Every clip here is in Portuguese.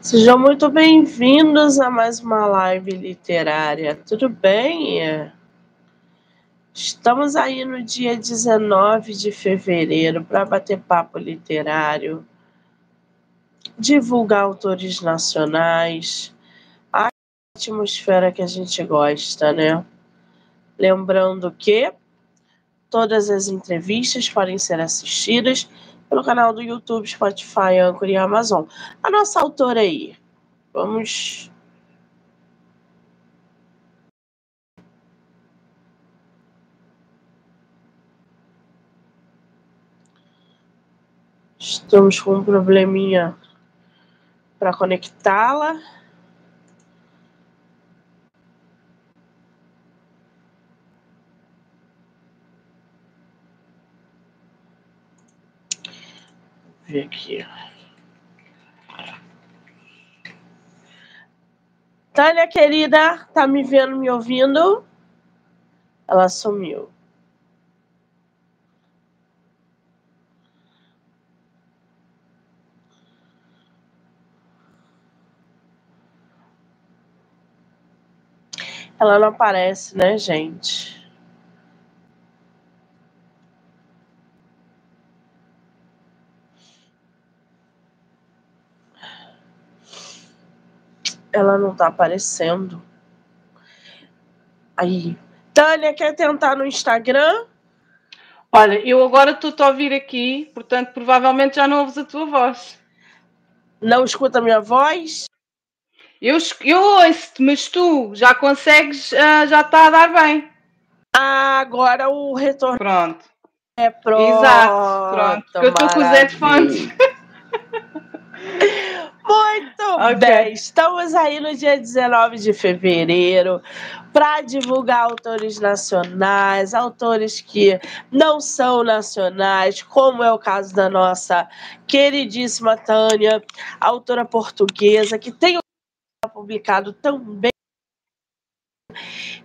Sejam muito bem-vindos a mais uma live literária. Tudo bem? Estamos aí no dia 19 de fevereiro para bater papo literário, divulgar autores nacionais, a atmosfera que a gente gosta, né? Lembrando que todas as entrevistas podem ser assistidas pelo canal do YouTube, Spotify, Anchor e Amazon. A nossa autora aí. Vamos. Estamos com um probleminha para conectá-la. Ver aqui. Tânia, querida, tá me vendo, me ouvindo? Ela sumiu. Ela não aparece, né, gente? Ela não tá aparecendo. Aí. Tânia, quer tentar no Instagram? Olha, eu agora estou a ouvir aqui, portanto, provavelmente já não ouves a tua voz. Não escuta a minha voz? Eu, eu ouço-te, mas tu já consegues, uh, já está a dar bem. Ah, agora o retorno. Pronto. É pronto. Exato, pronto. Eu estou com os headphones. Muito okay. bem, estamos aí no dia 19 de fevereiro para divulgar autores nacionais, autores que não são nacionais, como é o caso da nossa queridíssima Tânia, autora portuguesa, que tem publicado também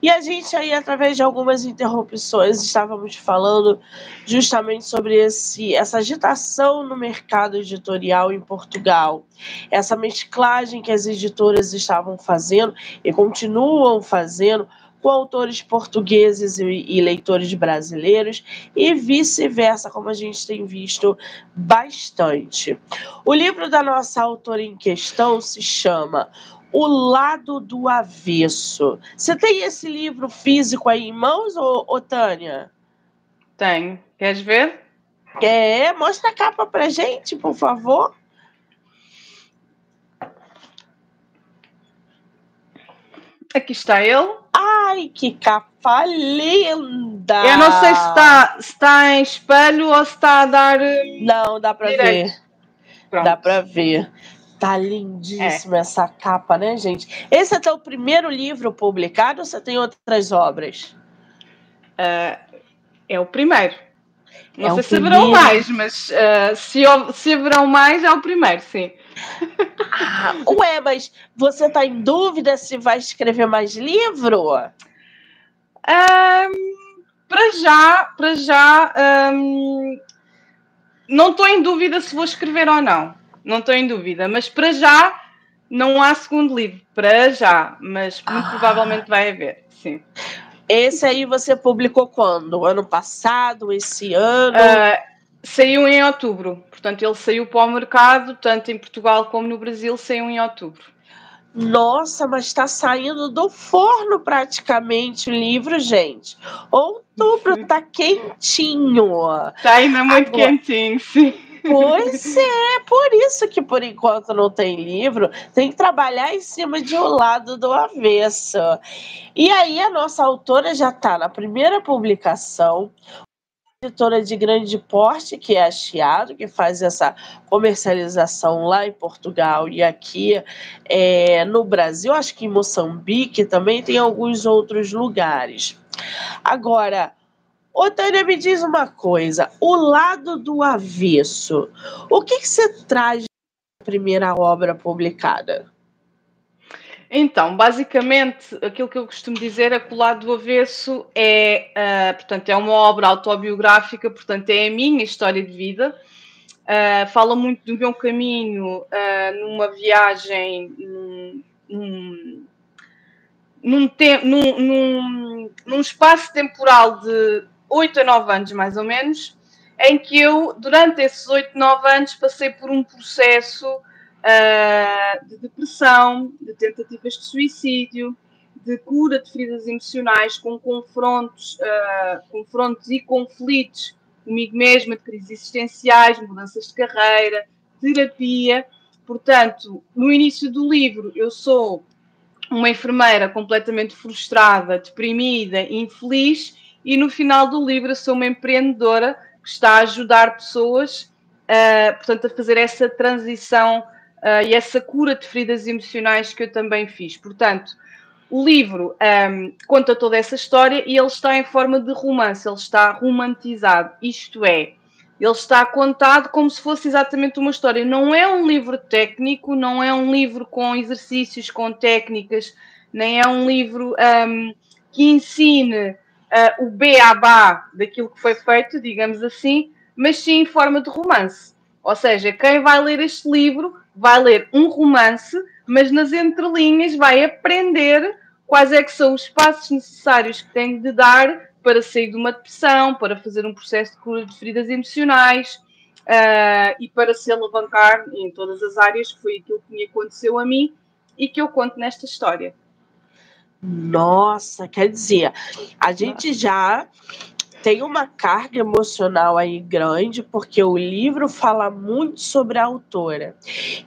e a gente aí, através de algumas interrupções, estávamos falando justamente sobre esse, essa agitação no mercado editorial em Portugal, essa mesclagem que as editoras estavam fazendo e continuam fazendo com autores portugueses e, e leitores brasileiros e vice-versa, como a gente tem visto bastante. O livro da nossa autora em questão se chama o Lado do Avesso. Você tem esse livro físico aí em mãos, ô, ô Tânia? Tenho. Queres ver? É, mostra a capa pra gente, por favor. Aqui está ele. Ai, que capa linda! Eu não sei se está, se está em espelho ou se está a dar. Não, dá para ver. Pronto. Dá para ver. Tá lindíssima é. essa capa, né, gente? Esse é teu primeiro livro publicado ou você tem outras obras? Uh, é o primeiro. Não é sei se haverão mais, mas uh, se, se haverão mais, é o primeiro, sim. Ah, ué, mas você está em dúvida se vai escrever mais livro? Um, para já, para já, um, não estou em dúvida se vou escrever ou não não estou em dúvida. Mas para já não há segundo livro, para já, mas muito ah. provavelmente vai haver, sim. Esse aí você publicou quando? Ano passado, esse ano? Uh, saiu em outubro, portanto ele saiu para o mercado, tanto em Portugal como no Brasil, saiu em outubro. Nossa, mas está saindo do forno praticamente o livro, gente. Outubro está quentinho. Está ainda muito Agora... quentinho, sim. Pois é, por isso que por enquanto não tem livro, tem que trabalhar em cima de um lado do avesso. E aí a nossa autora já está na primeira publicação, editora de grande porte, que é a Chiado, que faz essa comercialização lá em Portugal e aqui é, no Brasil, acho que em Moçambique também tem alguns outros lugares. Agora, Ô, Tânia, me diz uma coisa: o lado do avesso. O que, que você traz da primeira obra publicada? Então, basicamente, aquilo que eu costumo dizer é que o lado do avesso é, uh, portanto, é uma obra autobiográfica, portanto, é a minha história de vida. Uh, fala muito do meu caminho uh, numa viagem num, num, num, num, espaço temporal de 8 a 9 anos, mais ou menos, em que eu, durante esses 8, 9 anos, passei por um processo uh, de depressão, de tentativas de suicídio, de cura de feridas emocionais, com confrontos, confrontos e conflitos comigo mesma, de crises existenciais, mudanças de carreira, terapia. Portanto, no início do livro, eu sou uma enfermeira completamente frustrada, deprimida, infeliz, e no final do livro, sou uma empreendedora que está a ajudar pessoas, uh, portanto, a fazer essa transição uh, e essa cura de feridas emocionais que eu também fiz. Portanto, o livro um, conta toda essa história e ele está em forma de romance, ele está romantizado, isto é, ele está contado como se fosse exatamente uma história. Não é um livro técnico, não é um livro com exercícios, com técnicas, nem é um livro um, que ensine uh, o beabá daquilo que foi feito, digamos assim, mas sim em forma de romance. Ou seja, quem vai ler este livro vai ler um romance, mas nas entrelinhas vai aprender quais é que são os passos necessários que tem de dar para sair de uma depressão, para fazer um processo de cura de feridas emocionais uh, e para se alavancar em todas as áreas, que foi aquilo que me aconteceu a mim e que eu conto nesta história. Nossa, quer dizer, a gente já tem uma carga emocional aí grande, porque o livro fala muito sobre a autora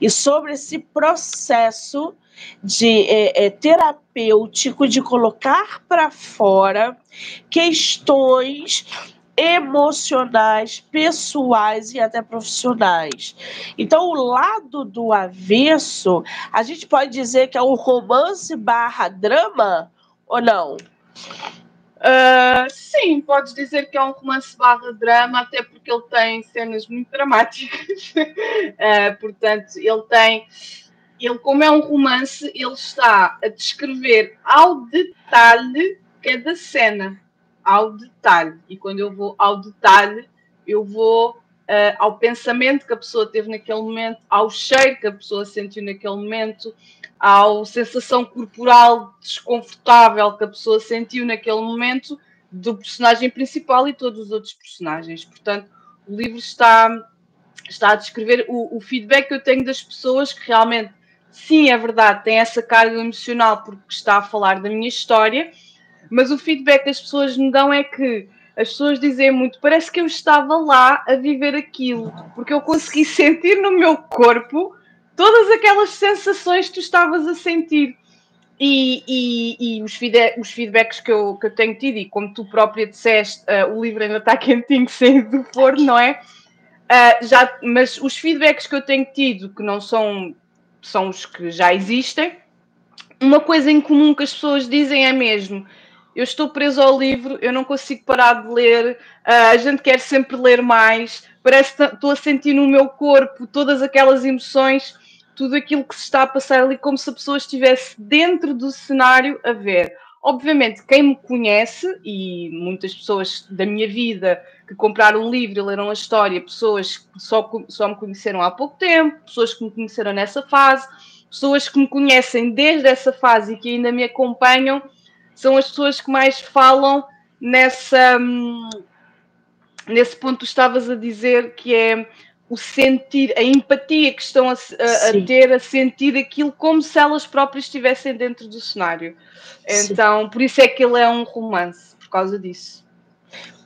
e sobre esse processo de é, é, terapêutico de colocar para fora questões emocionais, pessoais e até profissionais. Então, o lado do avesso, a gente pode dizer que é um romance barra drama ou não? Uh, sim, podes dizer que é um romance barra drama, até porque ele tem cenas muito dramáticas. uh, portanto, ele tem ele, como é um romance, ele está a descrever ao detalhe cada cena. Ao detalhe. E quando eu vou ao detalhe, eu vou uh, ao pensamento que a pessoa teve naquele momento, ao cheiro que a pessoa sentiu naquele momento, à sensação corporal desconfortável que a pessoa sentiu naquele momento do personagem principal e todos os outros personagens. Portanto, o livro está, está a descrever o, o feedback que eu tenho das pessoas que realmente sim, é verdade, tem essa carga emocional porque está a falar da minha história, mas o feedback que as pessoas me dão é que as pessoas dizem muito, parece que eu estava lá a viver aquilo, porque eu consegui sentir no meu corpo todas aquelas sensações que tu estavas a sentir. E, e, e os, os, feedbacks que eu, que eu tenho tido, e como tu própria disseste, uh, o livro ainda está quentinho saindo do forno, não é? Uh, já, mas os feedbacks que eu tenho tido, que não são são os que já existem. Uma coisa em comum que as pessoas dizem é mesmo: eu estou preso ao livro, eu não consigo parar de ler, uh, a gente quer sempre ler mais, parece que estou a sentir no meu corpo todas aquelas emoções, tudo aquilo que se está a passar ali, como se a pessoa estivesse dentro do cenário a ver. Obviamente, quem me conhece, e muitas pessoas da minha vida que compraram um livro e leram a história, pessoas que só, só me conheceram há pouco tempo, pessoas que me conheceram nessa fase, pessoas que me conhecem desde essa fase e que ainda me acompanham, são as pessoas que mais falam nessa. Hum, nesse ponto, tu estavas a dizer que é o sentir, a empatia que estão a, a, a, ter, a sentir aquilo como se elas próprias estivessem dentro do cenário. Então, Sim. por isso é que ele é um romance, por causa disso.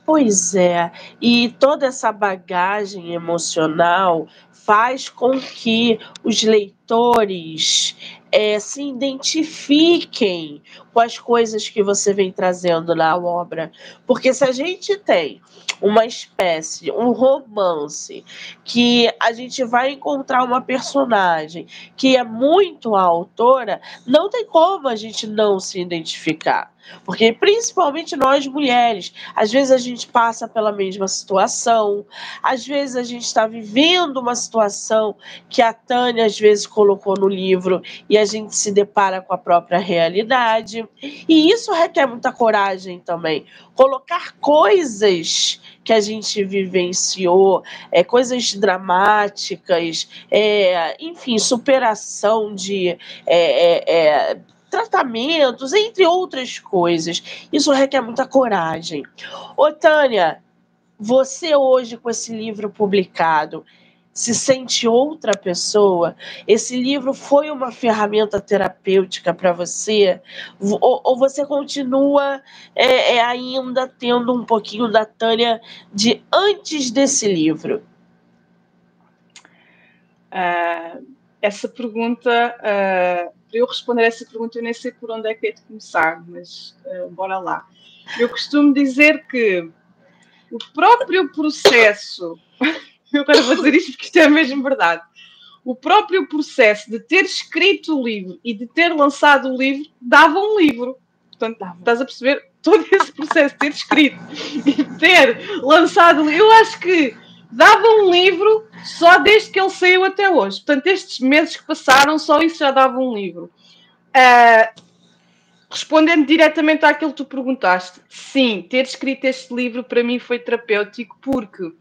Pois é, e toda essa bagagem emocional faz com que os leitores é, se identifiquem com as coisas que você vem trazendo na obra. Porque se a gente tem uma espécie, um romance, que a gente vai encontrar uma personagem que é muito a autora, não tem como a gente não se identificar. Porque principalmente nós mulheres, às vezes a gente passa pela mesma situação, às vezes a gente está vivendo uma situação que a Tânia às vezes colocou no livro e a gente se depara com a própria realidade. E isso requer muita coragem também. Colocar coisas que a gente vivenciou, é, coisas dramáticas, é, enfim, superação de é, é, é, tratamentos, entre outras coisas. Isso requer muita coragem. Ô, Tânia, você hoje, com esse livro publicado, se sente outra pessoa? Esse livro foi uma ferramenta terapêutica para você? Ou, ou, você continua é, é, ainda tendo um pouquinho da Tânia de antes desse livro? Uh, essa pergunta, uh, para eu responder essa pergunta, eu nem sei por onde é que é de começar, mas uh, bora lá. Eu costumo dizer que o próprio processo eu agora vou dizer isto porque isto é mesmo verdade. O próprio processo de ter escrito o livro e de ter lançado o livro dava um livro. Portanto, dava. estás a perceber todo esse processo de ter escrito e ter lançado o livro. Eu acho que dava um livro só desde que ele saiu até hoje. Portanto, estes meses que passaram, só isso já dava um livro. Uh, respondendo diretamente àquilo que tu perguntaste, sim, ter escrito este livro para mim foi terapêutico porque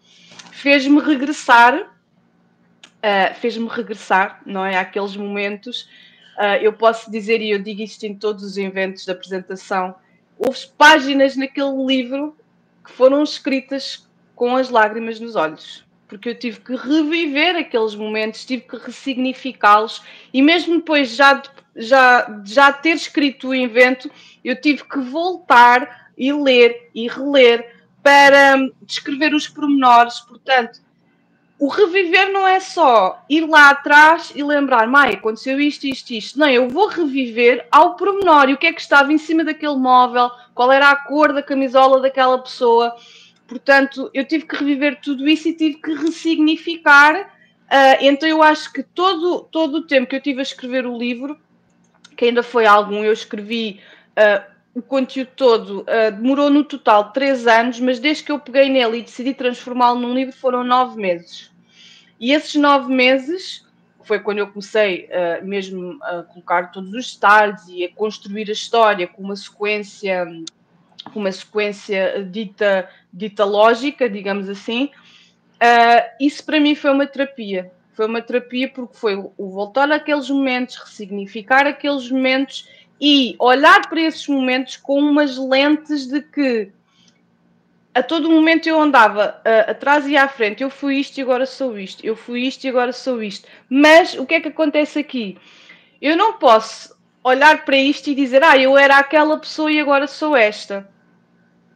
fez-me regressar, uh, fez-me regressar, não é? Aqueles momentos, uh, eu posso dizer, e eu digo isto em todos os eventos de apresentação, houve páginas naquele livro que foram escritas com as lágrimas nos olhos, porque eu tive que reviver aqueles momentos, tive que ressignificá-los, e mesmo depois já, já, já ter escrito o evento, eu tive que voltar e ler e reler para descrever os pormenores. Portanto, o reviver não é só ir lá atrás e lembrar, Mai, aconteceu isto, isto, isto. Não, eu vou reviver ao pormenor e o que é que estava em cima daquele móvel, qual era a cor da camisola daquela pessoa. Portanto, eu tive que reviver tudo isso e tive que ressignificar. Uh, então, eu acho que todo, todo o tempo que eu tive a escrever o livro, que ainda foi algum, eu escrevi uh, o conteúdo todo uh, demorou no total três anos, mas desde que eu peguei nele e decidi transformá-lo num livro foram nove meses. E esses nove meses foi quando eu comecei uh, mesmo a colocar todos os detalhes e a construir a história com uma sequência, com uma sequência dita, dita lógica, digamos assim. Uh, isso para mim foi uma terapia. Foi uma terapia porque foi o voltar àqueles momentos, ressignificar aqueles momentos e olhar para esses momentos com umas lentes de que a todo momento eu andava uh, atrás e à frente, eu fui isto e agora sou isto, eu fui isto e agora sou isto. Mas o que é que acontece aqui? Eu não posso olhar para isto e dizer, ah, eu era aquela pessoa e agora sou esta.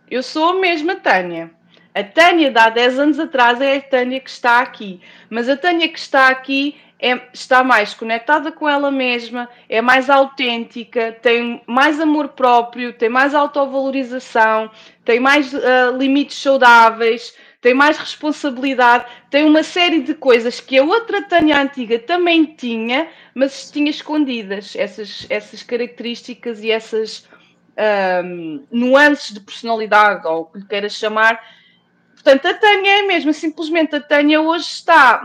Eu sou a mesma Tânia. A Tânia de há 10 anos atrás é a Tânia que está aqui. Mas a Tânia que está aqui é, está mais conectada com ela mesma, é mais autêntica, tem mais amor próprio, tem mais autovalorização, tem mais uh, limites saudáveis, tem mais responsabilidade, tem uma série de coisas que a outra Tânia antiga também tinha, mas tinha escondidas, essas, essas características e essas um, nuances de personalidade, ou o que lhe queiras chamar, Portanto, a Tânia é mesmo, simplesmente a Tânia hoje está,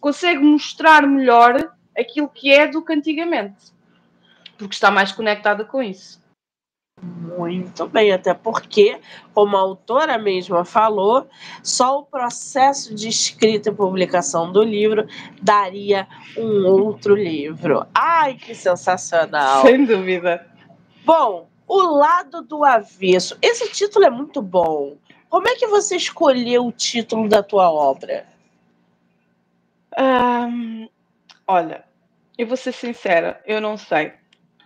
consegue mostrar melhor aquilo que é do que antigamente, porque está mais conectada com isso. Muito bem, até porque, como a autora mesma falou, só o processo de escrita e publicação do livro daria um outro livro. Ai, que sensacional! Sem dúvida. Bom, O Lado do Avesso. Esse título é muito bom. Como é que você escolheu o título da tua obra? Um, olha, eu vou ser sincera, eu não sei.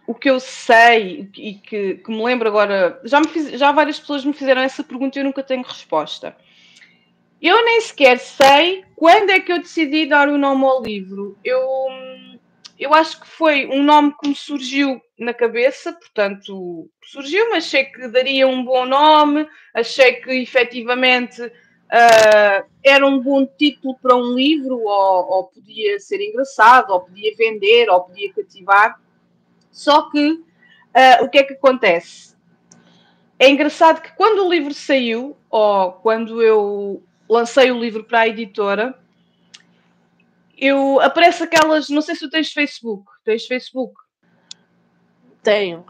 O que eu sei e que, que me lembro agora, já, me fiz, já várias pessoas me fizeram essa pergunta e eu nunca tenho resposta. Eu nem sequer sei quando é que eu decidi dar o nome ao livro. Eu, eu acho que foi um nome que me surgiu na cabeça, portanto, surgiu, mas achei que daria um bom nome, achei que efetivamente uh, era um bom título para um livro, ou, ou, podia ser engraçado, ou podia vender, ou podia cativar. Só que uh, o que é que acontece? É engraçado que quando o livro saiu, ou quando eu lancei o livro para a editora, eu aparece aquelas, não sei se tu tens Facebook, tens Facebook? Tenho.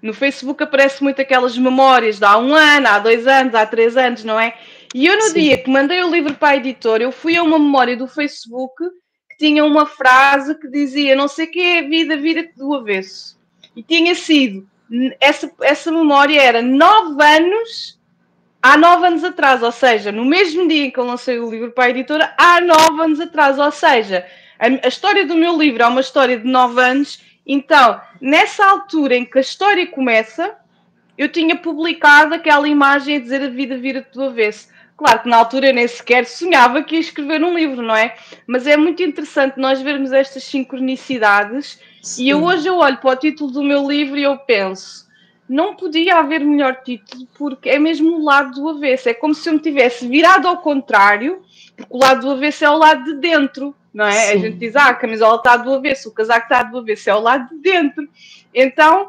No Facebook aparece muito aquelas memórias de há um ano, há dois anos, há três anos, não é? E eu, no Sim. dia que mandei o livro para a editora, eu fui a uma memória do Facebook que tinha uma frase que dizia: Não sei o que é vida, vira-te do avesso. E tinha sido, essa, essa memória era nove anos, há nove anos atrás, ou seja, no mesmo dia em que eu lancei o livro para a editora, há nove anos atrás, ou seja, a, a história do meu livro é uma história de nove anos. Então, nessa altura em que a história começa, eu tinha publicado aquela imagem a dizer a vida vira-te do avesso. Claro que na altura eu nem sequer sonhava que ia escrever um livro, não é? Mas é muito interessante nós vermos estas sincronicidades. Sim. E eu hoje eu olho para o título do meu livro e eu penso, não podia haver melhor título porque é mesmo o lado do avesso. É como se eu me tivesse virado ao contrário, porque o lado do avesso é o lado de dentro, não é? Sim. A gente diz, ah, a camisola está do avesso, o casaco está do avesso, é o lado de dentro. Então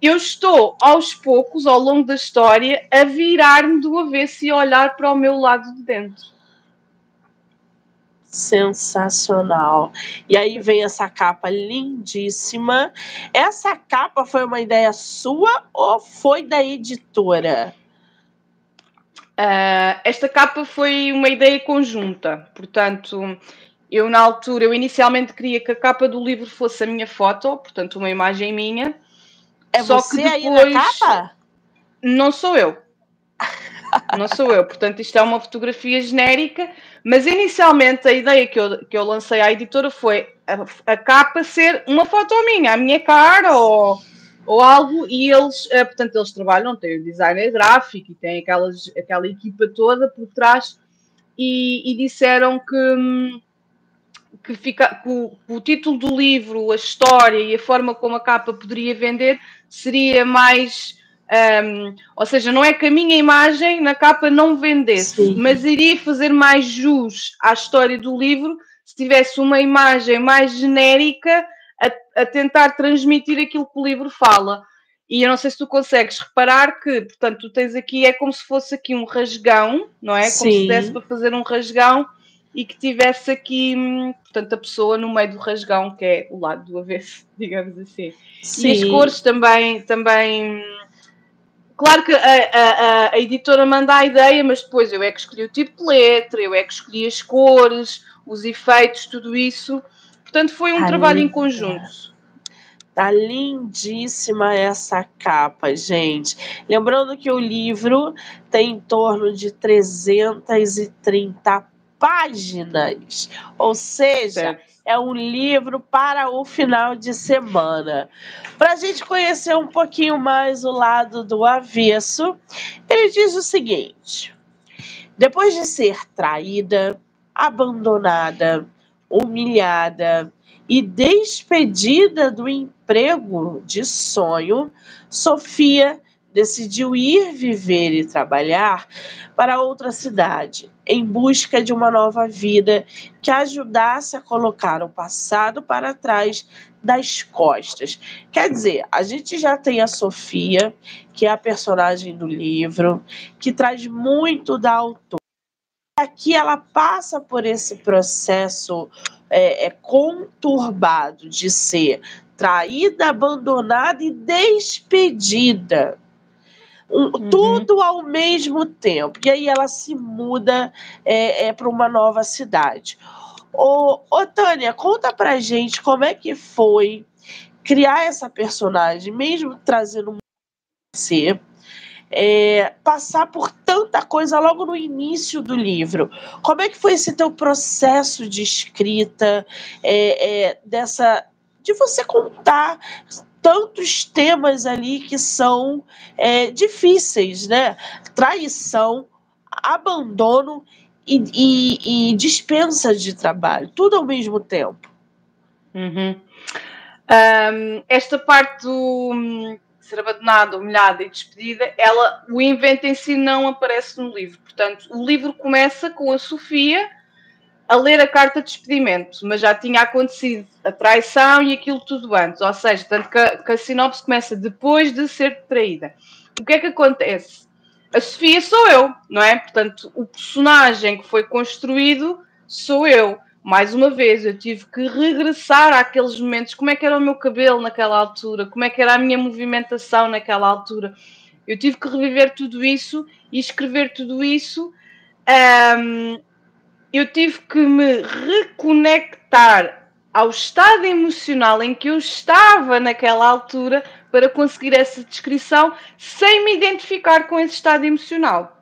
eu estou aos poucos, ao longo da história, a virar-me do avesso e a olhar para o meu lado de dentro. Sensacional. E aí vem essa capa lindíssima. Essa capa foi uma ideia sua ou foi da editora? Uh, esta capa foi uma ideia conjunta, portanto, eu na altura, eu inicialmente queria que a capa do livro fosse a minha foto, portanto, uma imagem minha, é Só você que depois... aí na capa? Não sou eu. Não sou eu. Portanto, isto é uma fotografia genérica, mas inicialmente a ideia que eu, que eu lancei à editora foi a, a capa ser uma foto minha, a minha cara ou, ou algo, e eles, uh, portanto, eles trabalham, têm o designer gráfico e têm aquelas, aquela equipa toda por trás e, e disseram que. Que, fica, que o, o, título do livro, a história e a forma como a capa poderia vender seria mais. Um, ou seja, não é que a minha imagem na capa não vendesse, Sim. mas iria fazer mais jus à história do livro se tivesse uma imagem mais genérica a, a tentar transmitir aquilo que o livro fala. E eu não sei se tu consegues reparar que, portanto, tu tens aqui, é como se fosse aqui um rasgão, não é? Como Sim. se desse para fazer um rasgão e que tivesse aqui, hum, portanto, a pessoa no meio do rasgão, que é o lado do avesso, digamos assim. Sim. E as cores também, também. Claro que a, a, a, editora manda a ideia, mas depois eu é que escolhi o tipo de letra, eu é que escolhi as cores, os efeitos, tudo isso. Portanto, foi um trabalho em conjunto. Tá lindíssima essa capa, gente. Lembrando que o livro tem em torno de 330 páginas, ou seja, certo. É um livro para o final de semana. Para a gente conhecer um pouquinho mais o lado do avesso, ele diz o seguinte: depois de ser traída, abandonada, humilhada e despedida do emprego de sonho, Sofia decidiu ir viver e trabalhar para outra cidade, em busca de uma nova vida que ajudasse a colocar o passado para trás das costas. Quer dizer, a gente já tem a Sofia, que é a personagem do livro, que traz muito da autora. Aqui ela passa por esse processo é, é, conturbado de ser traída, abandonada e despedida uhum. tudo ao mesmo tempo. E aí ela se muda é, é para uma nova cidade. Ô, ô, Tânia, conta pra gente como é que foi criar essa personagem, mesmo trazendo você, é, passar por tanta coisa logo no início do livro. Como é que foi esse teu processo de escrita, é, é, dessa de você contar tantos temas ali que são é, difíceis, né? Traição, abandono e, e, e, dispensa de trabalho, tudo ao mesmo tempo. Uhum. Um, esta parte do hum, ser abandonada, humilhada e despedida, ela, o invento em si não aparece no livro. Portanto, o livro começa com a Sofia a ler a carta de despedimento, mas já tinha acontecido a traição e aquilo tudo antes, ou seja, tanto que a, que a sinopse começa depois de ser traída. O que é que acontece? A Sofia sou eu, não é? Portanto, o personagem que foi construído sou eu. Mais uma vez, eu tive que regressar àqueles momentos. Como é que era o meu cabelo naquela altura? Como é que era a minha movimentação naquela altura? Eu tive que reviver tudo isso e escrever tudo isso um, eu tive que me reconectar ao estado emocional em que eu estava naquela altura para conseguir essa descrição sem me identificar com esse estado emocional.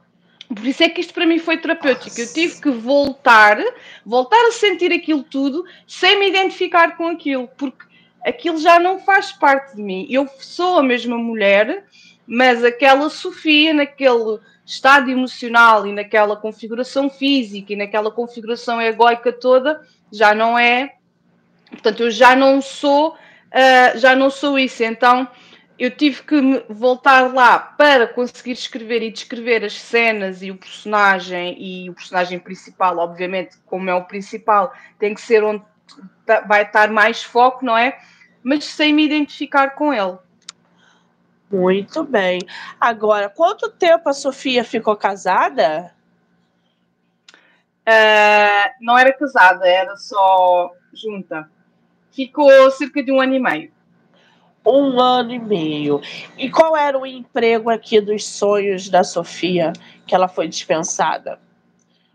Por isso é que isto para mim foi terapêutico. Eu tive que voltar, voltar a sentir aquilo tudo sem me identificar com aquilo, porque aquilo já não faz parte de mim. Eu sou a mesma mulher, mas aquela Sofia, naquele estado emocional e naquela configuração física e naquela configuração egóica toda, já não é. Portanto, eu já não sou, uh, já não sou isso. Então, eu tive que voltar lá para conseguir escrever e descrever as cenas e o personagem e o personagem principal, obviamente, como é o principal, tem que ser onde vai estar mais foco, não é? Mas sem me identificar com ele. Muito bem. Agora, quanto tempo a Sofia ficou casada? Uh, não era casada, era só junta. Ficou cerca de um ano e meio. Um ano e meio. E qual era o emprego aqui dos sonhos da Sofia que ela foi dispensada?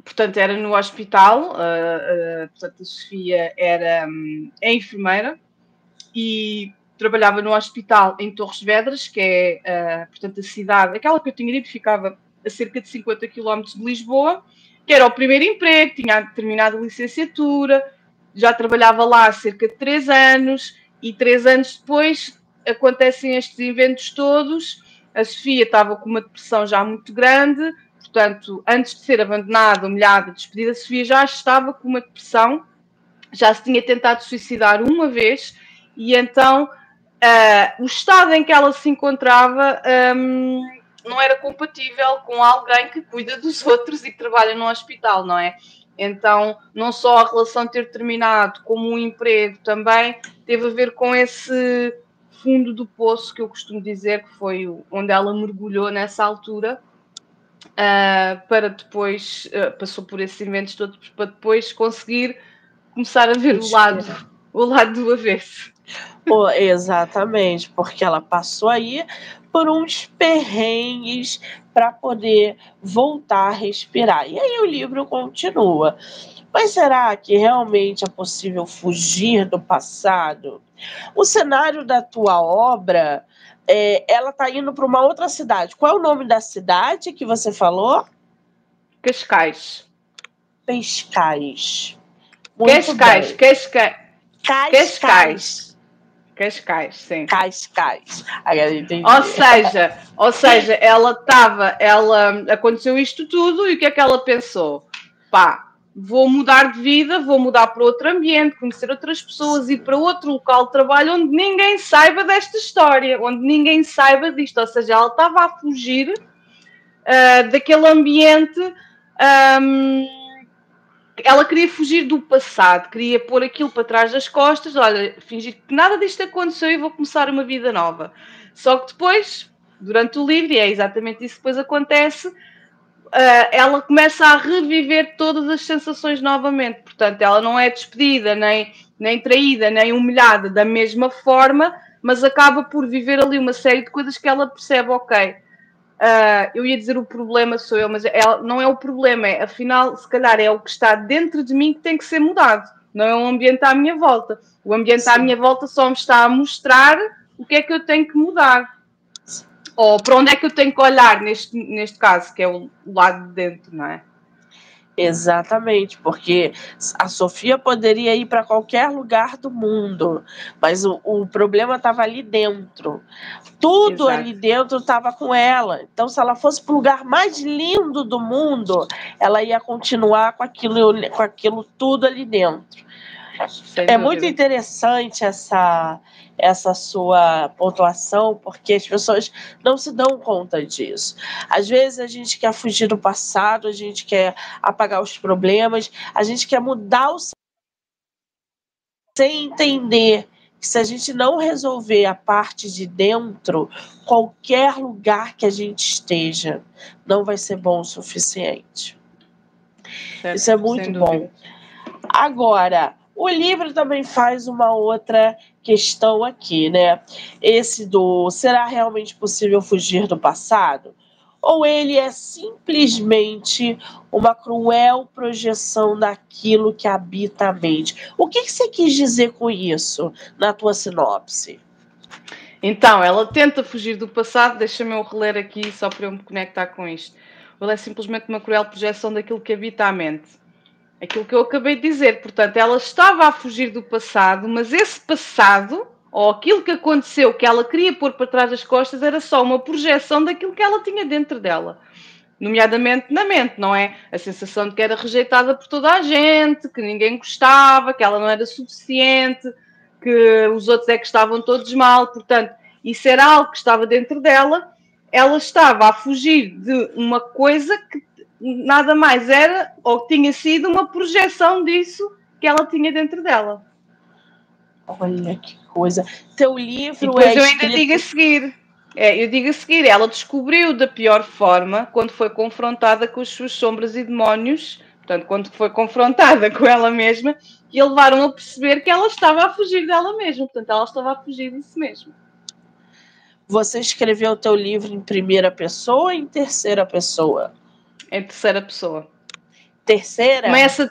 Portanto, era no hospital. Uh, uh, portanto, a Sofia era um, é enfermeira e trabalhava no hospital em Torres Vedras, que é, uh, portanto, a cidade, aquela que eu tinha dito, ficava a cerca de 50 km de Lisboa, que era o primeiro emprego, tinha terminado a licenciatura, já trabalhava lá há cerca de três anos, e três anos depois acontecem estes eventos todos. A Sofia estava com uma depressão já muito grande, portanto, antes de ser abandonada, humilhada, despedida, a Sofia já estava com uma depressão, já se tinha tentado suicidar uma vez, e então uh, o estado em que ela se encontrava um, não era compatível com alguém que cuida dos outros e que trabalha no hospital, não é? Então, não só a relação ter terminado, como o emprego também teve a ver com esse fundo do poço que eu costumo dizer que foi onde ela mergulhou nessa altura. Uh, para depois, uh, passou por esses eventos todos, para depois conseguir começar a ver o lado, o lado do avesso. Oh, exatamente, porque ela passou aí por uns perrengues para poder voltar a respirar. E aí o livro continua. Mas será que realmente é possível fugir do passado? O cenário da tua obra, é, ela está indo para uma outra cidade. Qual é o nome da cidade que você falou? Cascais. Pescais. Cascais, Cascais. Cascais. Cascais, sim. Cascais. Agora entendi. Ou seja, ou seja, ela estava, ela aconteceu isto tudo e o que é que ela pensou? Pá, vou mudar de vida, vou mudar para outro ambiente, conhecer outras pessoas, ir para outro local de trabalho onde ninguém saiba desta história, onde ninguém saiba disto. Ou seja, ela estava a fugir uh, daquele ambiente. Um, ela queria fugir do passado, queria pôr aquilo para trás das costas, olha, fingir que nada disto aconteceu e vou começar uma vida nova. Só que depois, durante o livro, e é exatamente isso que depois acontece, uh, ela começa a reviver todas as sensações novamente. Portanto, ela não é despedida, nem, nem traída, nem humilhada da mesma forma, mas acaba por viver ali uma série de coisas que ela percebe, ok, Uh, eu ia dizer o problema sou eu, mas é, não é o problema, é afinal, se calhar é o que está dentro de mim que tem que ser mudado, não é o ambiente à minha volta. O ambiente Sim. à minha volta só me está a mostrar o que é que eu tenho que mudar. Ou para onde é que eu tenho que olhar neste, neste caso, que é o lado de dentro, não é? Exatamente, porque a Sofia poderia ir para qualquer lugar do mundo, mas o, o problema estava ali dentro. Tudo Exato. ali dentro estava com ela. Então, se ela fosse para o lugar mais lindo do mundo, ela ia continuar com aquilo, com aquilo tudo ali dentro. Sem é dúvida. muito interessante essa, essa sua pontuação, porque as pessoas não se dão conta disso. Às vezes a gente quer fugir do passado, a gente quer apagar os problemas, a gente quer mudar o sem entender que se a gente não resolver a parte de dentro, qualquer lugar que a gente esteja não vai ser bom o suficiente. Certo, Isso é muito bom. Agora, o livro também faz uma outra questão aqui, né? Esse do será realmente possível fugir do passado? ou ele é simplesmente uma cruel projeção daquilo que habita a mente? O que, que você quis dizer com isso na tua sinopse? Então, ela tenta fugir do passado, deixa-me eu reler aqui só para eu me conectar com isto. Ela é simplesmente uma cruel projeção daquilo que habita a mente. Aquilo que eu acabei de dizer. Portanto, ela estava a fugir do passado, mas esse passado, ou aquilo que aconteceu que ela queria pôr para trás das costas, era só uma projeção daquilo que ela tinha dentro dela. Nomeadamente na mente, não é? A sensação de que era rejeitada por toda a gente, que ninguém gostava, que ela não era suficiente, que os outros é que estavam todos mal. Portanto, isso era algo que estava dentro dela. Ela estava a fugir de uma coisa que nada mais era ou tinha sido uma projeção disso que ela tinha dentro dela. Olha que coisa. Teu livro é eu ainda digo a seguir. É, eu digo a seguir, ela descobriu da pior forma quando foi confrontada com as suas sombras e demónios, portanto, quando foi confrontada com ela mesma, e levaram a perceber que ela estava a fugir dela mesma, portanto, ela estava a fugir de si mesma. Você escreveu o teu livro em primeira pessoa ou em terceira pessoa? Em terceira pessoa. Terceira? Tomei essa,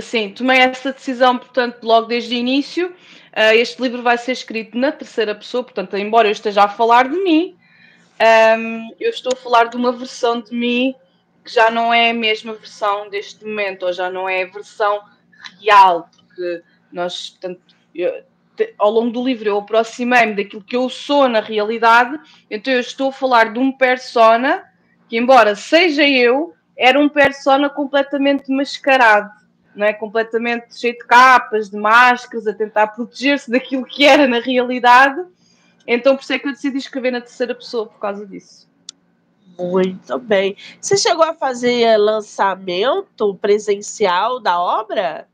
sim, tomei essa decisão, portanto, logo desde o início. Uh, este livro vai ser escrito na terceira pessoa, portanto, embora eu esteja a falar de mim, um, eu estou a falar de uma versão de mim que já não é a mesma versão deste momento, ou já não é a versão real, porque nós, portanto, eu, ao longo do livro eu aproximei-me daquilo que eu sou na realidade, então eu estou a falar de um persona que, embora seja eu, era um persona completamente mascarado, não é? completamente cheio de capas, de máscaras, a tentar proteger-se daquilo que era na realidade. Então, por isso é que eu decidi escrever na terceira pessoa, por causa disso. Muito bem. Você chegou a fazer lançamento presencial da obra?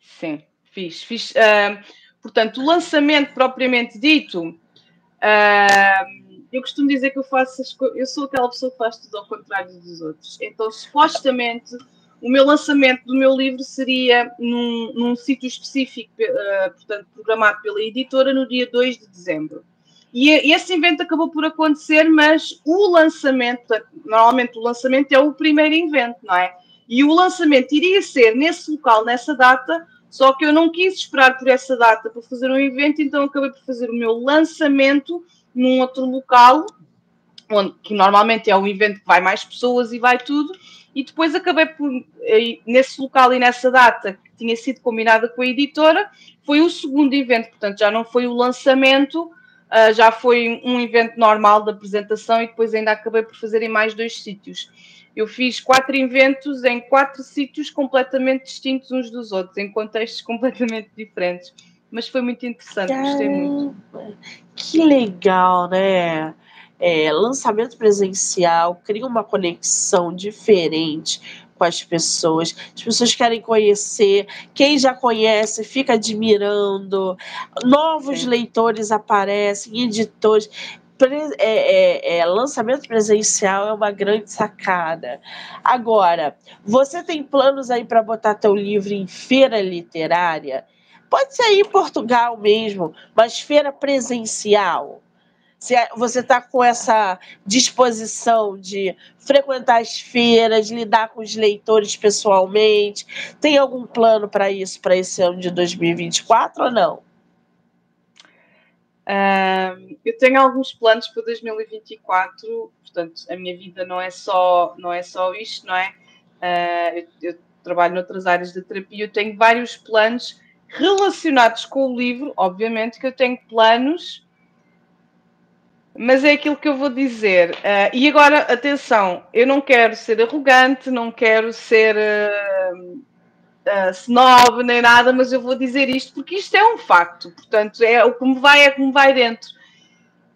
Sim, fiz. fiz uh, portanto, o lançamento propriamente dito. Uh, eu costumo dizer que eu faço as eu sou aquela pessoa que faz tudo ao contrário dos outros. Então, supostamente, o meu lançamento do meu livro seria num, num sítio específico, uh, portanto, programado pela editora, no dia 2 de dezembro. E, esse evento acabou por acontecer, mas o lançamento, normalmente o lançamento é o primeiro evento, não é? E o lançamento iria ser nesse local, nessa data, só que eu não quis esperar por essa data para fazer um evento, então acabei por fazer o meu lançamento num outro local, onde, que normalmente é um evento que vai mais pessoas e vai tudo, e depois acabei por, nesse local e nessa data que tinha sido combinada com a editora, foi o segundo evento, portanto já não foi o lançamento, uh, já foi um evento normal de apresentação e depois ainda acabei por fazer em mais dois sítios. Eu fiz quatro eventos em quatro sítios completamente distintos uns dos outros, em contextos completamente diferentes mas foi muito interessante, Caramba, gostei muito. Que legal, né? É, lançamento presencial cria uma conexão diferente com as pessoas. As pessoas querem conhecer, quem já conhece fica admirando, novos Sim. leitores aparecem, editores. É, é, é, lançamento presencial é uma grande sacada. Agora, você tem planos aí para botar teu livro em feira literária? Pode ser aí em Portugal mesmo, mas feira presencial. Se é, você está com essa disposição de frequentar as feiras, lidar com os leitores pessoalmente, tem algum plano para isso, para esse ano de 2024 ou não? Uh, eu tenho alguns planos para 2024, portanto, a minha vida não é só, não é só isto, não é? Uh, eu, eu, trabalho noutras áreas da terapia, eu tenho vários planos relacionados com o livro, obviamente que eu tenho planos, mas é aquilo que eu vou dizer. Uh, e agora, atenção, eu não quero ser arrogante, não quero ser uh, uh, snob nem nada, mas eu vou dizer isto porque isto é um facto. Portanto, é o que me vai, é como vai dentro.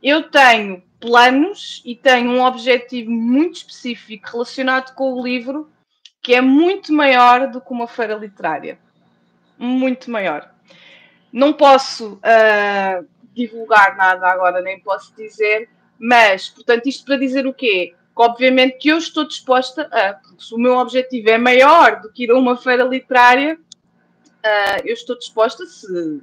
Eu tenho planos e tenho um objetivo muito específico relacionado com o livro que é muito maior do que uma feira literária muito maior. Não posso uh, divulgar nada agora, nem posso dizer, mas, portanto, isto para dizer o quê? Que, obviamente que eu estou disposta a, porque se o meu objetivo é maior do que ir a uma feira literária, uh, eu estou disposta, se,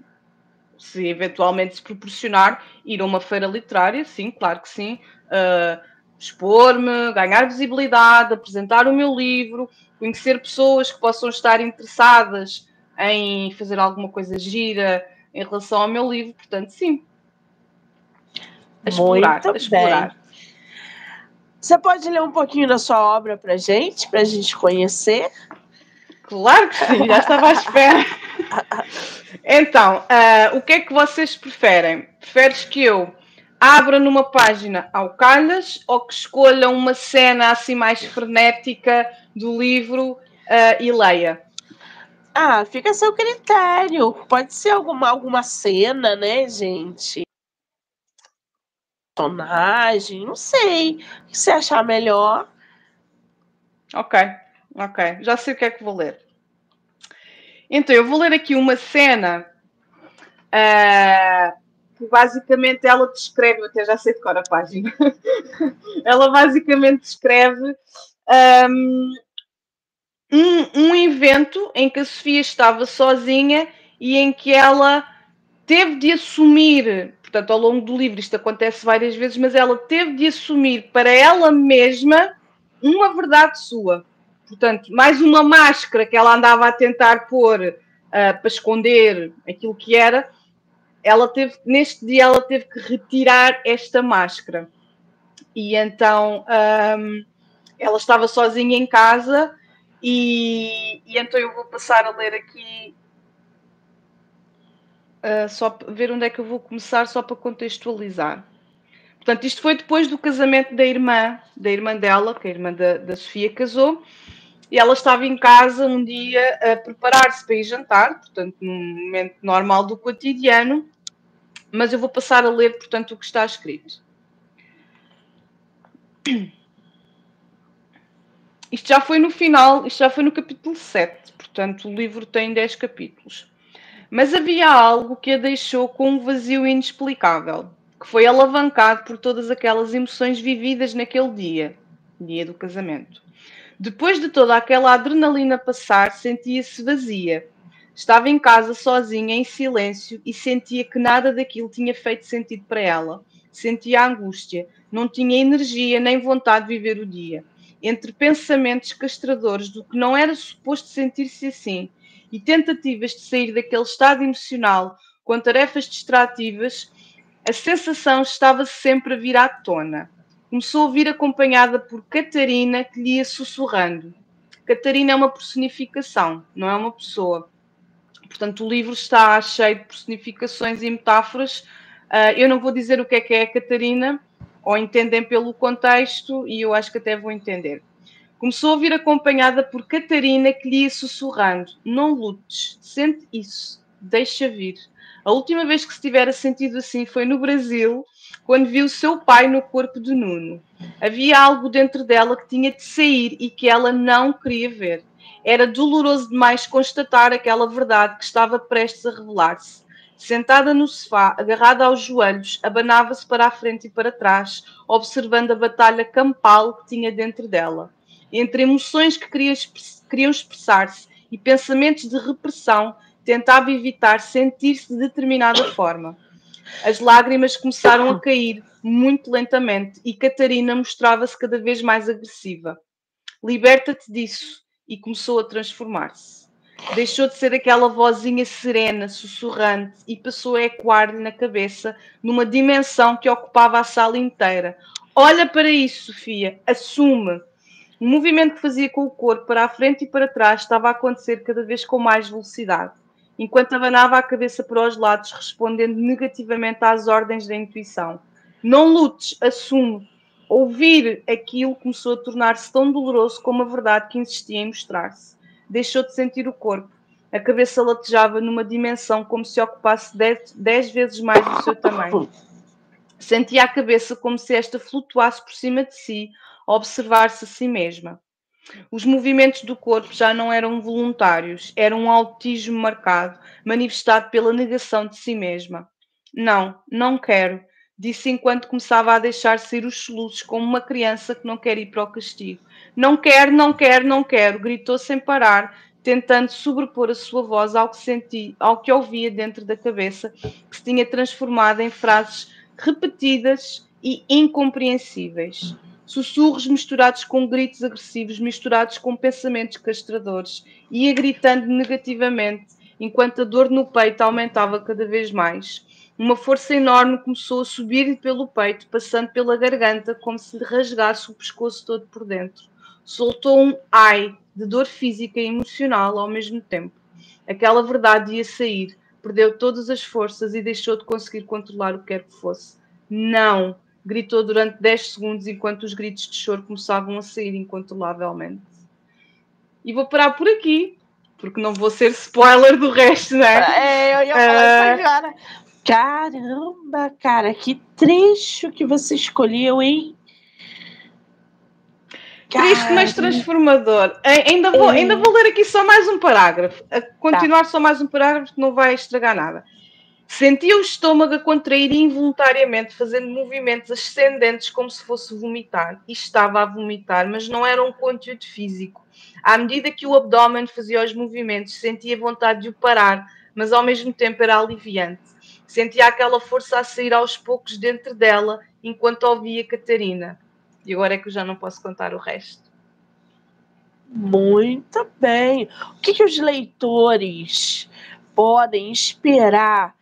se eventualmente se proporcionar, ir a uma feira literária, sim, claro que sim. Uh, expor-me, ganhar visibilidade, apresentar o meu livro, conhecer pessoas que possam estar interessadas em fazer alguma coisa gira em relação ao meu livro. Portanto, sim. A explorar, a explorar. Você pode ler um pouquinho da sua obra para gente, para a gente conhecer? Claro que sim, já estava à espera. Então, uh, o que é que vocês preferem? Preferes que eu abra numa página ao calhas ou que escolha uma cena assim mais frenética do livro uh, e leia? Ah, fica a seu critério. Pode ser alguma, alguma cena, né, gente? Personagem, não sei. O que você achar melhor. Ok, ok. Já sei o que é que vou ler. Então, eu vou ler aqui uma cena uh, que basicamente ela descreve, até já sei de cor a página, ela basicamente descreve um, um, um evento em que a Sofia estava sozinha e em que ela teve de assumir, portanto, ao longo do livro isto acontece várias vezes, mas ela teve de assumir para ela mesma uma verdade sua. Portanto, mais uma máscara que ela andava a tentar pôr uh, para esconder aquilo que era, ela teve, neste dia ela teve que retirar esta máscara. E então um, ela estava sozinha em casa e, e, então eu vou passar a ler aqui uh, só ver onde é que eu vou começar só para contextualizar. Portanto, isto foi depois do casamento da irmã, da irmã dela, que a irmã da, da Sofia casou, e ela estava em casa um dia a preparar-se para ir jantar, portanto, num momento normal do cotidiano, mas eu vou passar a ler, portanto, o que está escrito. Isto já foi no final, isto já foi no capítulo 7, portanto, o livro tem 10 capítulos. Mas havia algo que a deixou com um vazio inexplicável, que foi alavancado por todas aquelas emoções vividas naquele dia, dia do casamento. Depois de toda aquela adrenalina passar, sentia-se vazia. Estava em casa sozinha, em silêncio, e sentia que nada daquilo tinha feito sentido para ela. Sentia angústia, não tinha energia nem vontade de viver o dia. Entre pensamentos castradores do que não era suposto sentir-se assim e tentativas de sair daquele estado emocional com tarefas distrativas, a sensação estava sempre a vir à tona. Começou a vir acompanhada por Catarina, que lhe ia sussurrando. Catarina é uma personificação, não é uma pessoa. Portanto, o livro está cheio de personificações e metáforas. Uh, eu não vou dizer o que é que é a Catarina, ou entendem pelo contexto, e eu acho que até vou entender. Começou a vir acompanhada por Catarina, que lhe ia sussurrando: Não lutes, sente isso, deixa vir. A última vez que se tivera sentido assim foi no Brasil, quando viu seu pai no corpo de Nuno. Havia algo dentro dela que tinha de sair e que ela não queria ver. Era doloroso demais constatar aquela verdade que estava prestes a revelar-se. Sentada no sofá, agarrada aos joelhos, abanava-se para a frente e para trás, observando a batalha campal que tinha dentro dela. Entre emoções que queriam expressar-se e pensamentos de repressão, tentava evitar sentir-se de determinada forma. As lágrimas começaram a cair muito lentamente e Catarina mostrava-se cada vez mais agressiva. Liberta-te disso e começou a transformar-se. Deixou de ser aquela vozinha serena, sussurrante e passou a ecoar-lhe na cabeça numa dimensão que ocupava a sala inteira. Olha para isso, Sofia, assume. O movimento que fazia com o corpo para a frente e para trás estava a acontecer cada vez com mais velocidade enquanto abanava a cabeça para os lados, respondendo negativamente às ordens da intuição. Não lutes, assume. Ouvir aquilo começou a tornar-se tão doloroso como a verdade que insistia em mostrar-se. Deixou de sentir o corpo. A cabeça latejava numa dimensão como se ocupasse dez, dez vezes mais do seu tamanho. Sentia a cabeça como se esta flutuasse por cima de si, a observar-se a si mesma. Os movimentos do corpo já não eram voluntários, era um autismo marcado, manifestado pela negação de si mesma. Não, não quero, disse enquanto começava a deixar sair os soluços como uma criança que não quer ir para o castigo. Não quero, não quero, não quero, gritou sem parar, tentando sobrepor a sua voz ao que senti, ao que ouvia dentro da cabeça, que se tinha transformado em frases repetidas e incompreensíveis. sussurros misturados com gritos agressivos, misturados com pensamentos castradores, ia gritando negativamente, enquanto a dor no peito aumentava cada vez mais. Uma força enorme começou a subir pelo peito, passando pela garganta, como se lhe rasgasse o pescoço todo por dentro. Soltou um ai de dor física e emocional ao mesmo tempo. Aquela verdade ia sair, perdeu todas as forças e deixou de conseguir controlar o que quer que fosse. Não! gritou durante 10 segundos enquanto os gritos de choro começavam a sair incontrolavelmente. E vou parar por aqui, porque não vou ser spoiler do resto, né? É, eu ia falar uh... isso agora. Caramba, cara, que trecho que você escolheu, hein? Triste, mas transformador. Ainda vou, é. ainda vou ler aqui só mais um parágrafo. A continuar tá. só mais um parágrafo que não vai estragar nada. Sentia o estômago a contrair involuntariamente, fazendo movimentos ascendentes como se fosse vomitar. E estava a vomitar, mas não era um conteúdo físico. À medida que o abdômen fazia os movimentos, sentia vontade de o parar, mas ao mesmo tempo era aliviante. Sentia aquela força a sair aos poucos dentro dela, enquanto ouvia Catarina. E agora é que eu já não posso contar o resto. Muito bem. O que, que os leitores podem esperar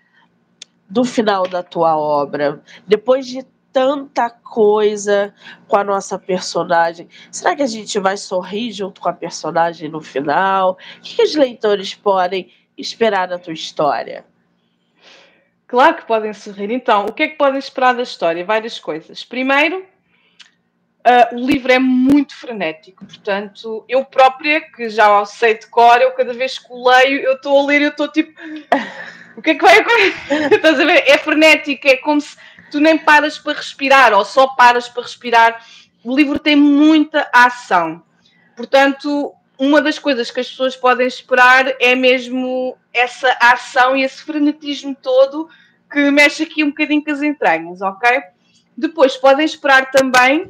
do final da tua obra? Depois de tanta coisa com a nossa personagem, será que a gente vai sorrir junto com a personagem no final? O que, que os leitores podem esperar da tua história? Claro que podem sorrir. Então, o que é que podem esperar da história? Várias coisas. Primeiro, Uh, o livro é muito frenético, portanto, eu própria, que já sei de cor, eu cada vez que o leio, eu estou a ler, eu estou tipo, o que é que vai acontecer? Estás a ver? É frenético, é como se tu nem paras para respirar, ou só paras para respirar. O livro tem muita ação, portanto, uma das coisas que as pessoas podem esperar é mesmo essa ação e esse frenetismo todo que mexe aqui um bocadinho com as entranhas, ok? Depois podem esperar também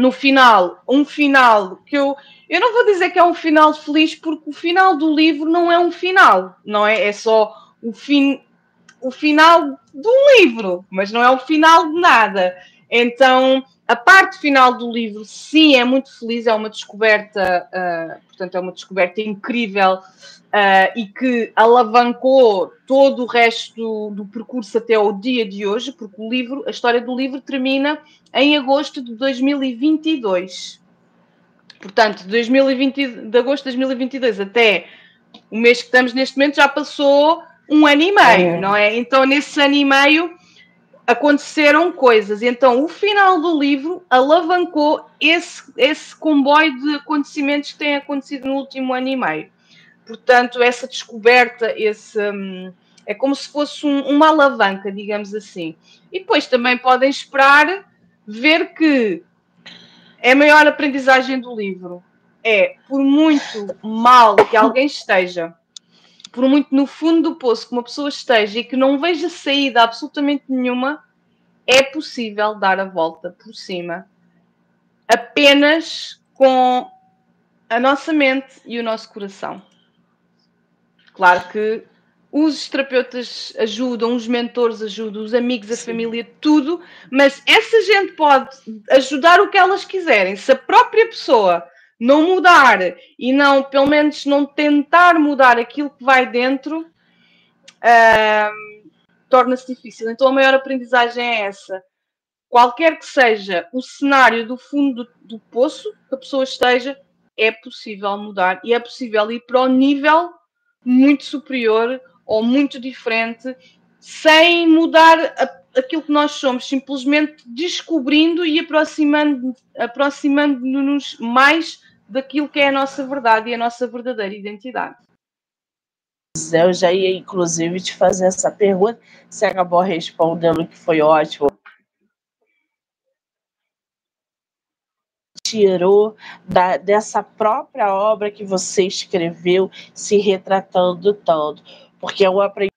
no final, um final que eu. Eu não vou dizer que é um final feliz, porque o final do livro não é um final, não é? É só o fim, o final do livro, mas não é o final de nada. Então, a parte final do livro, sim, é muito feliz, é uma descoberta, uh, portanto, é uma descoberta incrível uh, e que alavancou todo o resto do, percurso até o dia de hoje, porque o livro, a história do livro termina em agosto de 2022. Portanto, de, 2020, de agosto de 2022 até o mês que estamos neste momento já passou um ano e meio, é. não é? Então, nesse ano e meio aconteceram coisas. Então, o final do livro alavancou esse, esse comboio de acontecimentos que tem acontecido no último ano e meio. Portanto, essa descoberta, esse, um, é como se fosse um, uma alavanca, digamos assim. E depois também podem esperar ver que é a maior aprendizagem do livro. É, por muito mal que alguém esteja, por muito no fundo do poço que uma pessoa esteja e que não veja saída absolutamente nenhuma, é possível dar a volta por cima apenas com a nossa mente e o nosso coração. Claro que os terapeutas ajudam, os mentores ajudam, os amigos, a Sim. família, tudo, mas essa gente pode ajudar o que elas quiserem. Se a própria pessoa não mudar e não, pelo menos, não tentar mudar aquilo que vai dentro, uh, torna-se difícil. Então, a maior aprendizagem é essa. Qualquer que seja o cenário do fundo do, do poço que a pessoa esteja, é possível mudar e é possível ir para o nível muito superior ou muito diferente, sem mudar a, aquilo que nós somos, simplesmente descobrindo e aproximando-nos aproximando mais daquilo que é a nossa verdade e a nossa verdadeira identidade. Eu já ia, inclusive, te fazer essa pergunta. Você acabou respondendo que foi ótimo. Tirou da, dessa própria obra que você escreveu, se retratando tanto? Porque é um aprendizado.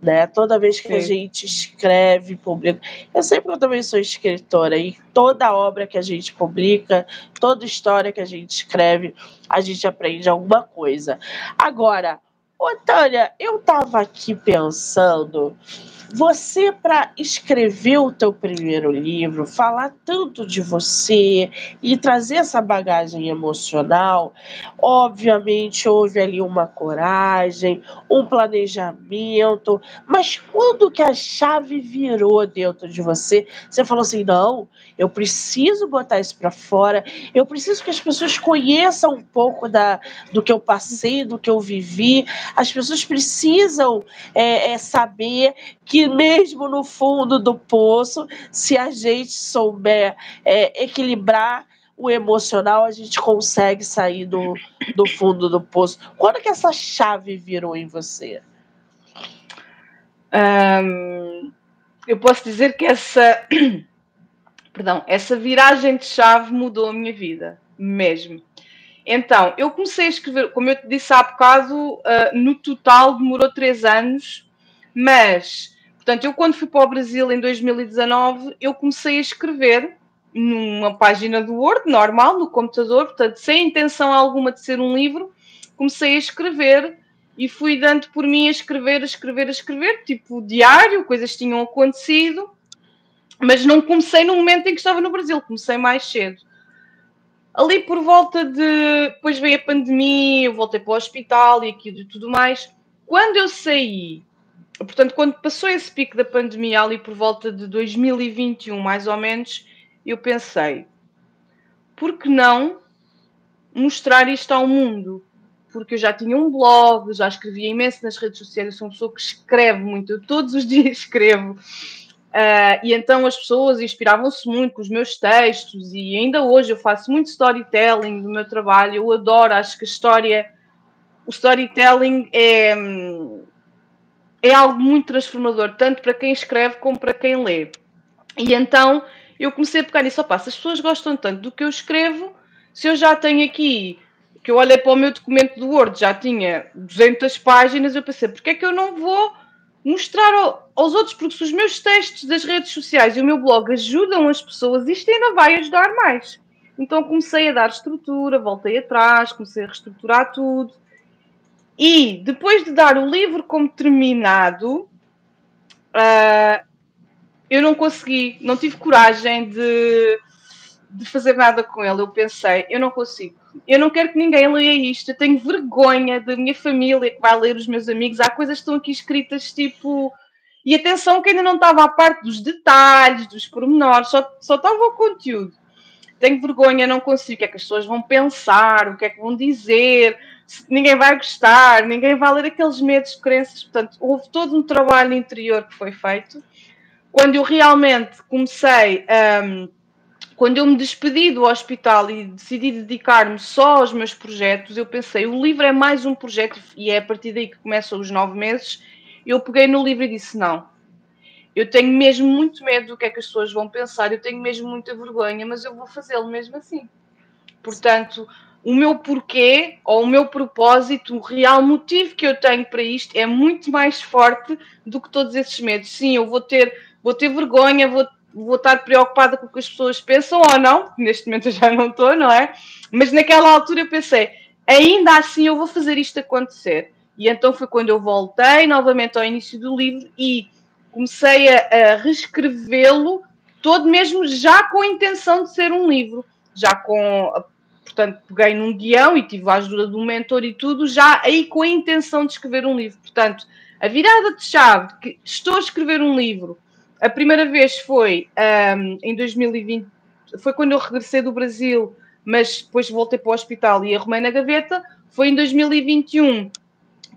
Né? Toda vez que Sim. a gente escreve, publica. Eu sempre eu também sou escritora e toda obra que a gente publica, toda história que a gente escreve, a gente aprende alguma coisa. Agora, ô Tânia, eu estava aqui pensando Você, para escrever o teu primeiro livro, falar tanto de você e trazer essa bagagem emocional, obviamente houve ali uma coragem, um planejamento, mas quando que a chave virou dentro de você, você falou assim, não, eu preciso botar isso para fora, eu preciso que as pessoas conheçam um pouco da, do que eu passei, do que eu vivi, as pessoas precisam é, é, saber que mesmo no fundo do poço, se a gente souber é, equilibrar o emocional, a gente consegue sair do, do fundo do poço. Quando que essa chave virou em você? Eu posso dizer que essa, perdão, essa viragem de chave mudou a minha vida, mesmo. Então, eu comecei a escrever, como eu te disse há bocado, uh, no total demorou três anos, mas, portanto, eu quando fui para o Brasil em 2019, eu comecei a escrever numa página do Word, normal, no computador, portanto, sem intenção alguma de ser um livro, comecei a escrever e fui dando por mim a escrever, a escrever, a escrever, tipo diário, coisas tinham acontecido, mas não comecei no momento em que estava no Brasil, comecei mais cedo ali por volta de. Depois veio a pandemia, eu voltei para o hospital e aquilo e tudo mais. Quando eu saí, portanto, quando passou esse pico da pandemia, ali por volta de 2021, mais ou menos, eu pensei: por que não mostrar isto ao mundo? Porque eu já tinha um blog, já escrevia imenso nas redes sociais, eu sou uma pessoa que escreve muito, eu todos os dias escrevo. Uh, e então as pessoas inspiravam-se muito com os meus textos, e ainda hoje eu faço muito storytelling do meu trabalho. Eu adoro, acho que a história, o storytelling é, é algo muito transformador, tanto para quem escreve como para quem lê. E então eu comecei a pegar nisso, opa, se as pessoas gostam tanto do que eu escrevo, se eu já tenho aqui, que eu olhei para o meu documento do Word, já tinha 200 páginas, eu pensei, porque é que eu não vou mostrar aos outros, porque se os meus textos das redes sociais e o meu blog ajudam as pessoas, isto ainda vai ajudar mais. Então comecei a dar estrutura, voltei atrás, comecei a reestruturar tudo. E depois de dar o livro como terminado, uh, eu não consegui, não tive coragem de, de fazer nada com ele. Eu pensei, eu não consigo eu não quero que ninguém leia isto, eu tenho vergonha da minha família que vai ler os meus amigos. Há coisas que estão aqui escritas tipo. E atenção que ainda não estava à parte dos detalhes, dos pormenores, só, só estava o conteúdo. Tenho vergonha, não consigo. O que é que as pessoas vão pensar? O que é que vão dizer? Ninguém vai gostar, ninguém vai ler aqueles medos, crenças. Portanto, houve todo um trabalho interior que foi feito. Quando eu realmente comecei a. Um, quando eu me despedi do hospital e decidi dedicar-me só aos meus projetos, eu pensei, o livro é mais um projeto e é a partir daí que começam os nove meses. Eu peguei no livro e disse: não, eu tenho mesmo muito medo do que é que as pessoas vão pensar, eu tenho mesmo muita vergonha, mas eu vou fazê-lo mesmo assim. Portanto, o meu porquê ou o meu propósito, o real motivo que eu tenho para isto é muito mais forte do que todos esses medos. Sim, eu vou ter, vou ter vergonha, vou vou estar preocupada com o que as pessoas pensam ou não, neste momento eu já não estou, não é? Mas naquela altura eu pensei, ainda assim eu vou fazer isto acontecer. E então foi quando eu voltei novamente ao início do livro e comecei a, a reescrevê-lo todo mesmo já com a intenção de ser um livro, já com, portanto, peguei num guião e tive a ajuda de um mentor e tudo, já aí com a intenção de escrever um livro. Portanto, a virada de chave, que estou a escrever um livro, a primeira vez foi um, em 2020, foi quando eu regressei do Brasil, mas depois voltei para o hospital e arrumei na gaveta. Foi em 2021,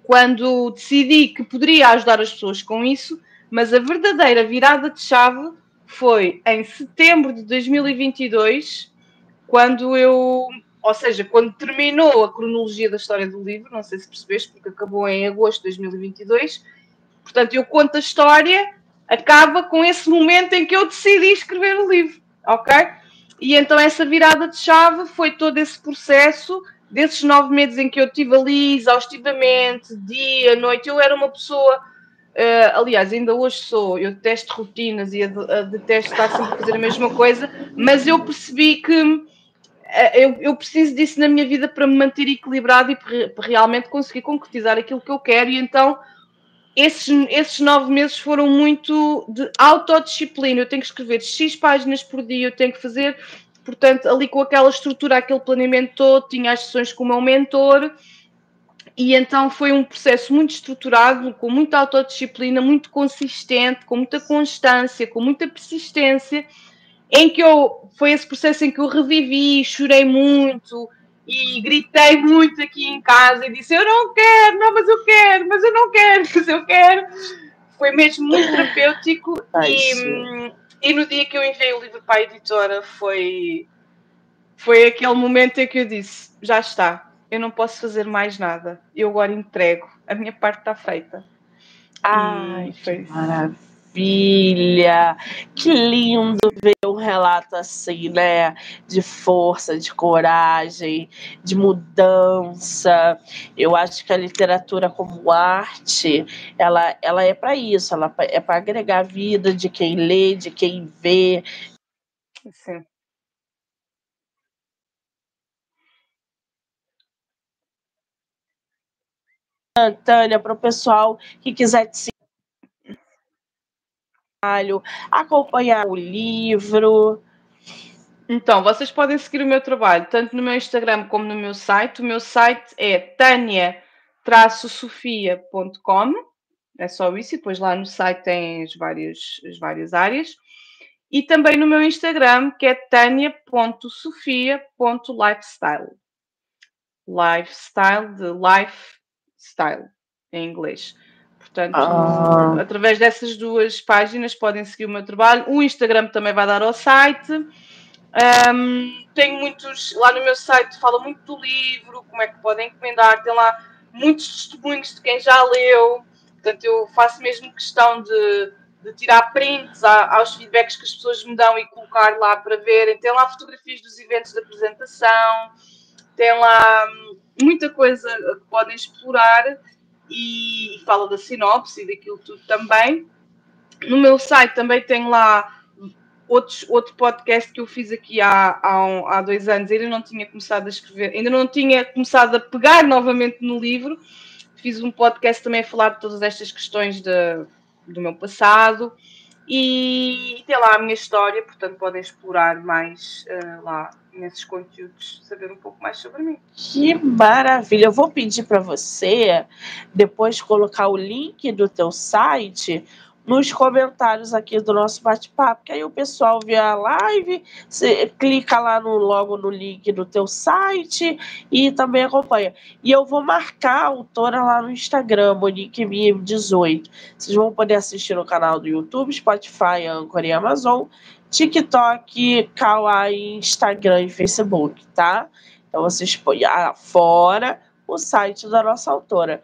quando decidi que poderia ajudar as pessoas com isso, mas a verdadeira virada de chave foi em setembro de 2022, quando eu, ou seja, quando terminou a cronologia da história do livro, não sei se percebeste, porque acabou em agosto de 2022. Portanto, eu conto a história acaba com esse momento em que eu decidi escrever o livro, ok? E então essa virada de chave foi todo esse processo desses nove meses em que eu estive ali exaustivamente, dia, noite. Eu era uma pessoa, uh, aliás, ainda hoje sou, eu detesto rotinas e detesto estar sempre a fazer a mesma coisa, mas eu percebi que eu, eu, preciso disso na minha vida para me manter equilibrado e para realmente conseguir concretizar aquilo que eu quero. E então esses, esses nove meses foram muito de autodisciplina. Eu tenho que escrever X páginas por dia, eu tenho que fazer, portanto, ali com aquela estrutura, aquele planeamento todo, tinha as sessões com o meu mentor. E então foi um processo muito estruturado, com muita autodisciplina, muito consistente, com muita constância, com muita persistência, em que eu foi esse processo em que eu revivi, chorei muito, e gritei muito aqui em casa e disse: Eu não quero, não, mas eu quero, mas eu não quero, mas eu quero. Foi mesmo muito terapêutico. Ai, e, e no dia que eu enviei o livro para a editora, foi, foi aquele momento em que eu disse: Já está, eu não posso fazer mais nada, eu agora entrego, a minha parte está feita. Ai, foi maravilha maravilha! Que lindo ver um relato assim, né? De força, de coragem, de mudança. Eu acho que a literatura como arte, ela, ela é para isso, ela é para agregar a vida de quem lê, de quem vê. Sim. Tânia, para o pessoal que quiser te trabalho, acompanhar o livro. Então, vocês podem seguir o meu trabalho tanto no meu Instagram como no meu site. O meu site é tania-sofia.com. É só isso, e depois lá no site tem as várias, as várias áreas. E também no meu Instagram, que é tania.sofia.lifestyle. Lifestyle de lifestyle em inglês. Portanto, ah. através dessas duas páginas podem seguir o meu trabalho. O Instagram também vai dar ao site. Um, tenho muitos, lá no meu site fala muito do livro, como é que podem encomendar, tem lá muitos testemunhos de quem já leu. Portanto, eu faço mesmo questão de, de tirar prints aos feedbacks que as pessoas me dão e colocar lá para verem. Tem lá fotografias dos eventos de apresentação, tem lá muita coisa que podem explorar e, fala da sinopse e daquilo tudo também. No meu site também tenho lá outros, outro podcast que eu fiz aqui há, há, há dois anos. Ainda não tinha começado a escrever, ainda não tinha começado a pegar novamente no livro. Fiz um podcast também a falar de todas estas questões de, do meu passado e, e tem lá a minha história, portanto podem explorar mais uh, lá nesses conteúdos, saber um pouco mais sobre mim. Que maravilha! Eu vou pedir para você depois colocar o link do teu site nos comentários aqui do nosso bate-papo, que aí o pessoal vê a live, você clica lá no, logo no link do teu site e também acompanha. E eu vou marcar a autora lá no Instagram, MoniqueMia18. Vocês vão poder assistir no canal do YouTube, Spotify, Anchor e Amazon, TikTok, Kawaii, Instagram e Facebook, tá? Então vocês põem fora o site da nossa autora.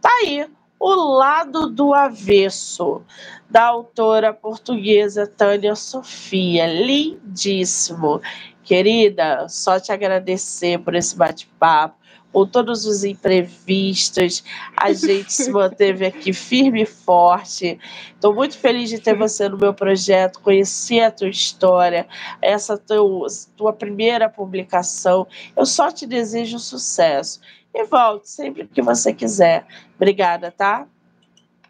Tá aí o Lado do Avesso, da autora portuguesa Tânia Sofia. Lindíssimo. Querida, só te agradecer por esse bate-papo, por todos os imprevistos. A gente se manteve aqui firme e forte. Estou muito feliz de ter você no meu projeto, conhecer a tua história, essa teu, tua primeira publicação. Eu só te desejo sucesso e volte sempre que você quiser. Obrigada, tá?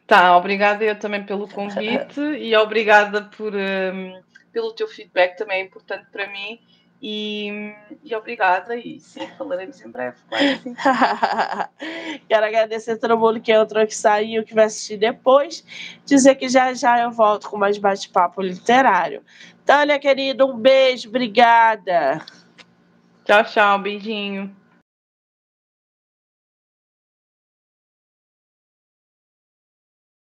Tá, obrigada eu também pelo convite e obrigada por, um, pelo teu feedback, também é importante para mim. E, e, obrigada, e sim, falaremos em breve. Quero agradecer a todo mundo que entrou, que saiu, que vai assistir depois. Dizer que já já eu volto com mais bate-papo literário. Tânia, querida, um beijo, obrigada. Tchau, tchau, beijinho.